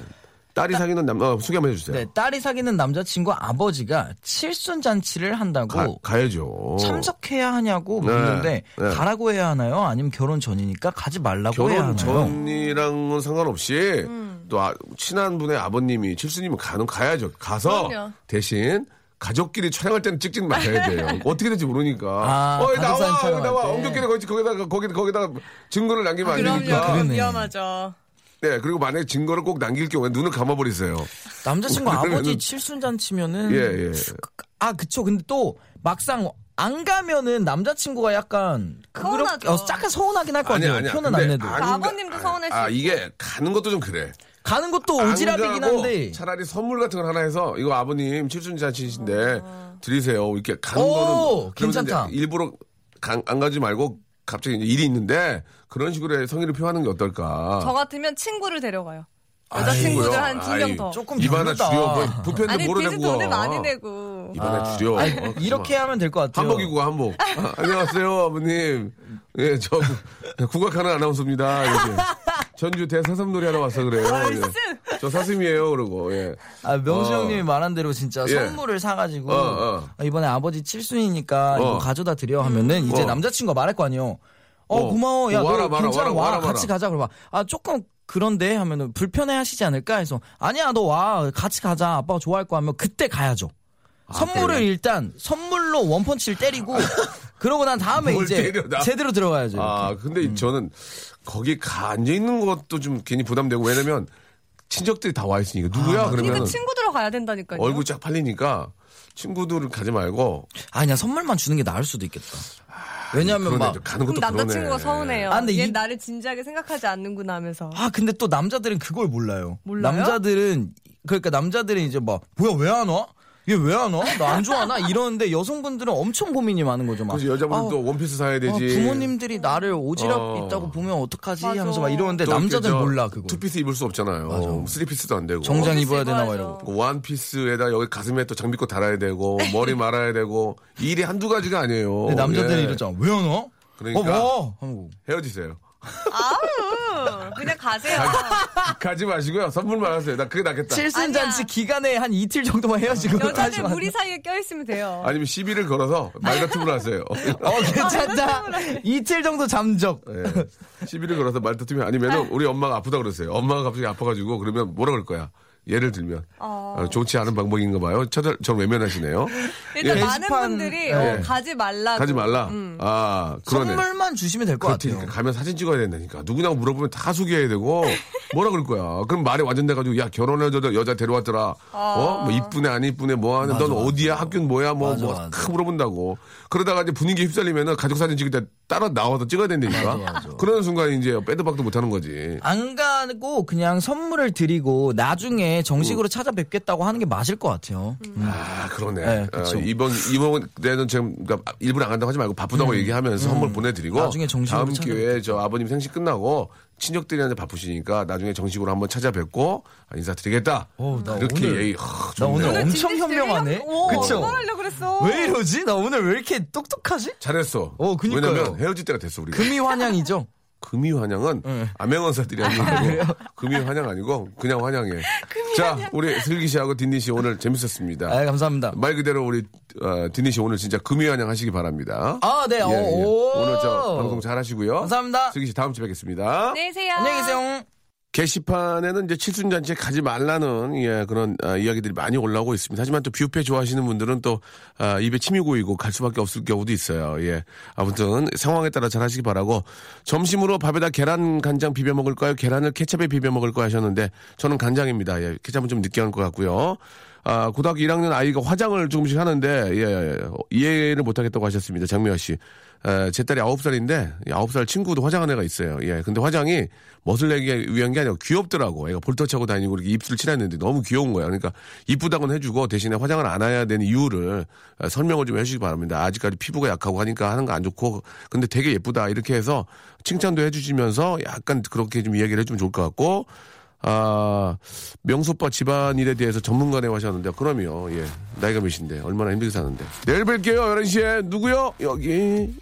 A: 딸이 사귀는 남, 어, 소개 한번 해주세요.
C: 네, 딸이 사귀는 남자친구 아버지가 칠순 잔치를 한다고
A: 가, 가야죠.
C: 참석해야 하냐고
A: 네,
C: 묻는데
A: 네.
C: 가라고 해야 하나요? 아니면 결혼 전이니까 가지 말라고 해야
A: 결혼
C: 하나요?
A: 전이랑은 상관없이 또 아- 친한 분의 아버님이 칠수님은 가는 가야죠. 가서
D: 그럼요.
A: 대신 가족끼리 촬영할 때는 찍지 말아야 돼요. 어떻게 될지 모르니까.
C: 아, 사진
A: 나와,
C: 촬영할
A: 나와.
C: 때.
A: 엉겹끼리 거기 거기다가 거기 거기다가 증거를 남기면 안
D: 그럼요.
A: 되니까.
C: 그러네.
D: 위험하죠.
A: 네, 그리고 만약에 증거를 꼭 남길 경우에 눈을 감아버리세요.
C: 남자친구
A: 그러면은-
C: 아버지 칠순 잔 치면은
A: 예, 예.
C: 아 그쵸. 근데 또 막상 안 가면은 남자친구가 약간. 그렇게 어, 약간 서운하긴 할거
A: 아니야,
C: 아니에요.
A: 아니야.
C: 표는 안 내도
D: 안그
A: 가-
D: 아버님도 서운할 수
A: 아. 이게 가는 것도 좀 그래.
C: 가는 것도
A: 안
C: 오지랖이긴 한데
A: 차라리 선물 같은 걸 하나 해서 이거 아버님 칠순 잔치신데
D: 어.
A: 드리세요. 이렇게 가는
C: 오,
A: 거는
C: 괜찮다.
A: 일부러 가- 안 가지 말고 갑자기 이제 일이 있는데 그런 식으로 해 성의를 표하는 게 어떨까?
D: 저 같으면 친구를 데려가요.
A: 아이고요.
D: 여자친구들 한 두 명 더.
C: 조금
A: 입 하나
C: 별로다.
A: 줄여. 뭐 부편도
D: 빚을
A: 내고
D: 돈을
A: 와.
D: 많이 내고.
A: 입 하나 줄여.
C: 아니,
A: 어,
C: 이렇게 하면 될 것 같아요.
A: 한복 이고 한복. 아, 안녕하세요, 아버님. 예, 저 구- 국악하는 아나운서입니다. 이렇게. 전주 대사삼 놀이 하러 왔어 그래요. 예. 저 사슴이에요, 그러고. 예.
C: 아, 명수
A: 어.
C: 형님이 말한 대로 진짜
A: 예.
C: 선물을 사가지고
A: 어, 어.
C: 아, 이번에 아버지 칠순이니까
A: 어.
C: 이거 가져다 드려 하면은 이제
A: 어.
C: 남자친구가 말할 거 아니에요. 어,
A: 어.
C: 고마워. 야,
A: 와라,
C: 너
A: 와라,
C: 괜찮아.
A: 와라,
C: 와.
A: 와라,
C: 같이 가자. 그러면 아, 조금 그런데 하면은 불편해 하시지 않을까 해서 아니야, 너 와. 같이 가자. 아빠가 좋아할 거 하면 그때 가야죠. 선물을
A: 그래요?
C: 일단 선물로 원펀치를 때리고 그러고 난 다음에
A: 뭘
C: 이제
A: 때려, 나?
C: 제대로 들어가야죠.
A: 아,
C: 이렇게.
A: 근데 저는 거기 가 앉아 있는 것도 좀 괜히 부담되고 왜냐면 친척들이 다 와 있으니까 누구야
D: 그러니까
A: 그러면
D: 친구들하고 가야 된다니까요.
A: 얼굴 쫙 팔리니까 친구들을 가지 말고
C: 아니야, 선물만 주는 게 나을 수도 있겠다. 왜냐면
A: 그러네,
C: 막
A: 가는 것도
D: 남자친구가
A: 그러네.
D: 서운해요.
C: 아, 근데
D: 얘
C: 이-
D: 나를 진지하게 생각하지 않는구나 하면서.
C: 아 근데 또 남자들은 그걸 몰라요.
D: 몰라요?
C: 남자들은 그러니까 남자들은 이제 막 뭐야 왜 안 와? 얘왜안 와? 나 안 좋아하나? 이러는데 여성분들은 엄청 고민이 많은 거죠. 막.
A: 그래서 여자분은
C: 아,
A: 또 원피스 사야 되지.
C: 아, 부모님들이 나를 오지랖
A: 어.
C: 있다고 보면 어떡하지?
D: 맞아.
C: 하면서 막 이러는데 남자들
A: 저
C: 몰라 그거.
A: 투피스 입을 수 없잖아요.
C: 맞아.
A: 쓰리피스도 안 되고.
C: 정장 입어야 되나 막
D: 입어야죠.
C: 이러고.
A: 그 원피스에다 여기 가슴에 또 장미꽃 달아야 되고 머리 말아야 되고 일이 한두 가지가 아니에요.
C: 근데 남자들이
A: 예.
C: 이러잖아. 왜 안 와?
A: 그러니까.
C: 어, 뭐?
A: 헤어지세요.
D: 아우, 그냥 가세요.
A: 가 지 마시고요. 선물만 하세요. 나 그게 낫겠다.
C: 칠순잔치 기간에 한 이틀 정도만 헤어지고
D: 여자들. 무리 사이에 껴있으면 돼요.
A: 아니면 시비를 걸어서 말 같은 걸 하세요.
C: 어 괜찮다. 이틀 정도 잠적.
A: 예. 시비를 걸어서 말 다투면 아니면 은 우리 엄마가 아프다 그러세요. 엄마가 갑자기 아파가지고 그러면 뭐라 그럴 거야. 예를 들면 어, 좋지 않은 방법인가 봐요. 저들 전 외면하시네요.
D: 일단
A: 예.
D: 많은
C: 게시판,
D: 분들이
C: 예.
D: 어, 가지 말라.
A: 가지 말라. 아 그러네.
C: 선물만 주시면 될 것. 같아요.
A: 가면 사진 찍어야 된다니까. 누구냐고 물어보면 다 소개해야 되고 뭐라 그럴 거야. 그럼 말이 완전 돼가지고 야 결혼해줘 여자 데려왔더라. 어? 뭐 이쁘네 안 이쁘네 뭐 하는 넌 어디야 학교는 뭐야 뭐
C: 맞아,
A: 뭐
C: 맞아.
A: 크 물어본다고. 그러다가 이제 분위기 휩쓸리면은 가족 사진 찍을 때 따라 나와서 찍어야 된다니까.
C: 맞아, 맞아.
A: 그러는 순간 이제 빼도 박도 못하는 거지.
C: 안 가고 그냥 선물을 드리고 나중에 정식으로 찾아뵙겠다고 하는 게 맞을 것 같아요. 음.
A: 아 그러네.
C: 네.
A: 어, 이번 이번 때는 지금 그러니까 일부러 안 간다고 하지 말고 바쁘다고 얘기하면서 선물 보내드리고
C: 음. 나중에 정식으로
A: 다음 기회에 저 아버님 생신 끝나고 친척들이한테 바쁘시니까 나중에 정식으로 한번 찾아뵙고 인사드리겠다.
C: 어, 나
A: 이렇게
C: 오늘-
A: 얘기. 하,
C: 나
A: 좋네.
C: 오늘 엄청 현명하네.
D: 오,
C: 그쵸? 왜 이러지? 나 오늘 왜 이렇게 똑똑하지?
A: 잘했어.
C: 어, 그니까요.
A: 왜냐면 헤어질 때가 됐어 우리가.
C: 금이 환영이죠.
A: 금이 환영은
C: 네.
A: 암행어사들이 하는 거고 금이 환영 아니고 그냥 환영해. 자, 우리 슬기 씨하고 딘디 씨 오늘 재밌었습니다.
C: 아, 감사합니다.
A: 말 그대로 우리 어, 딘디 씨 오늘 진짜 금이 환영 하시기 바랍니다.
C: 아, 네.
A: 예, 예.
C: 오.
A: 오늘 저 방송 잘 하시고요.
C: 감사합니다.
A: 슬기 씨 다음 주에 뵙겠습니다.
D: 안녕히 계세요.
C: 안녕히 계세요.
A: 게시판에는 이제 칠순잔치에 가지 말라는 예, 그런 아, 이야기들이 많이 올라오고 있습니다. 하지만 또 뷔페 좋아하시는 분들은 또 아, 입에 침이 고이고 갈 수밖에 없을 경우도 있어요. 예, 아무튼 상황에 따라 잘 하시기 바라고 점심으로 밥에다 계란 간장 비벼 먹을까요? 계란을 케첩에 비벼 먹을까요? 하셨는데 저는 간장입니다. 예, 케첩은 좀 느끼한 것 같고요. 아, 고등학교 1학년 아이가 화장을 조금씩 하는데 예, 예, 이해를 못하겠다고 하셨습니다. 장미화 씨. 에, 제 딸이 9살인데 9살 친구도 화장한 애가 있어요. 예. 근데 화장이 멋을 내기 위한 게 아니고 귀엽더라고. 애가 볼터 차고 다니고 이렇게 입술 칠했는데 너무 귀여운 거야. 그러니까 이쁘다고는 해주고 대신에 화장을 안 해야 되는 이유를 에, 설명을 좀 해주시기 바랍니다. 아직까지 피부가 약하고 하니까 하는 거 안 좋고 근데 되게 예쁘다 이렇게 해서 칭찬도 해주시면서 약간 그렇게 좀 이야기를 해주면 좋을 것 같고 아, 명소빠 집안일에 대해서 전문가라고 하셨는데, 그럼요, 예. 나이가 몇인데, 얼마나 힘들게 사는데. 내일 뵐게요, 11시에. 누구요? 여기.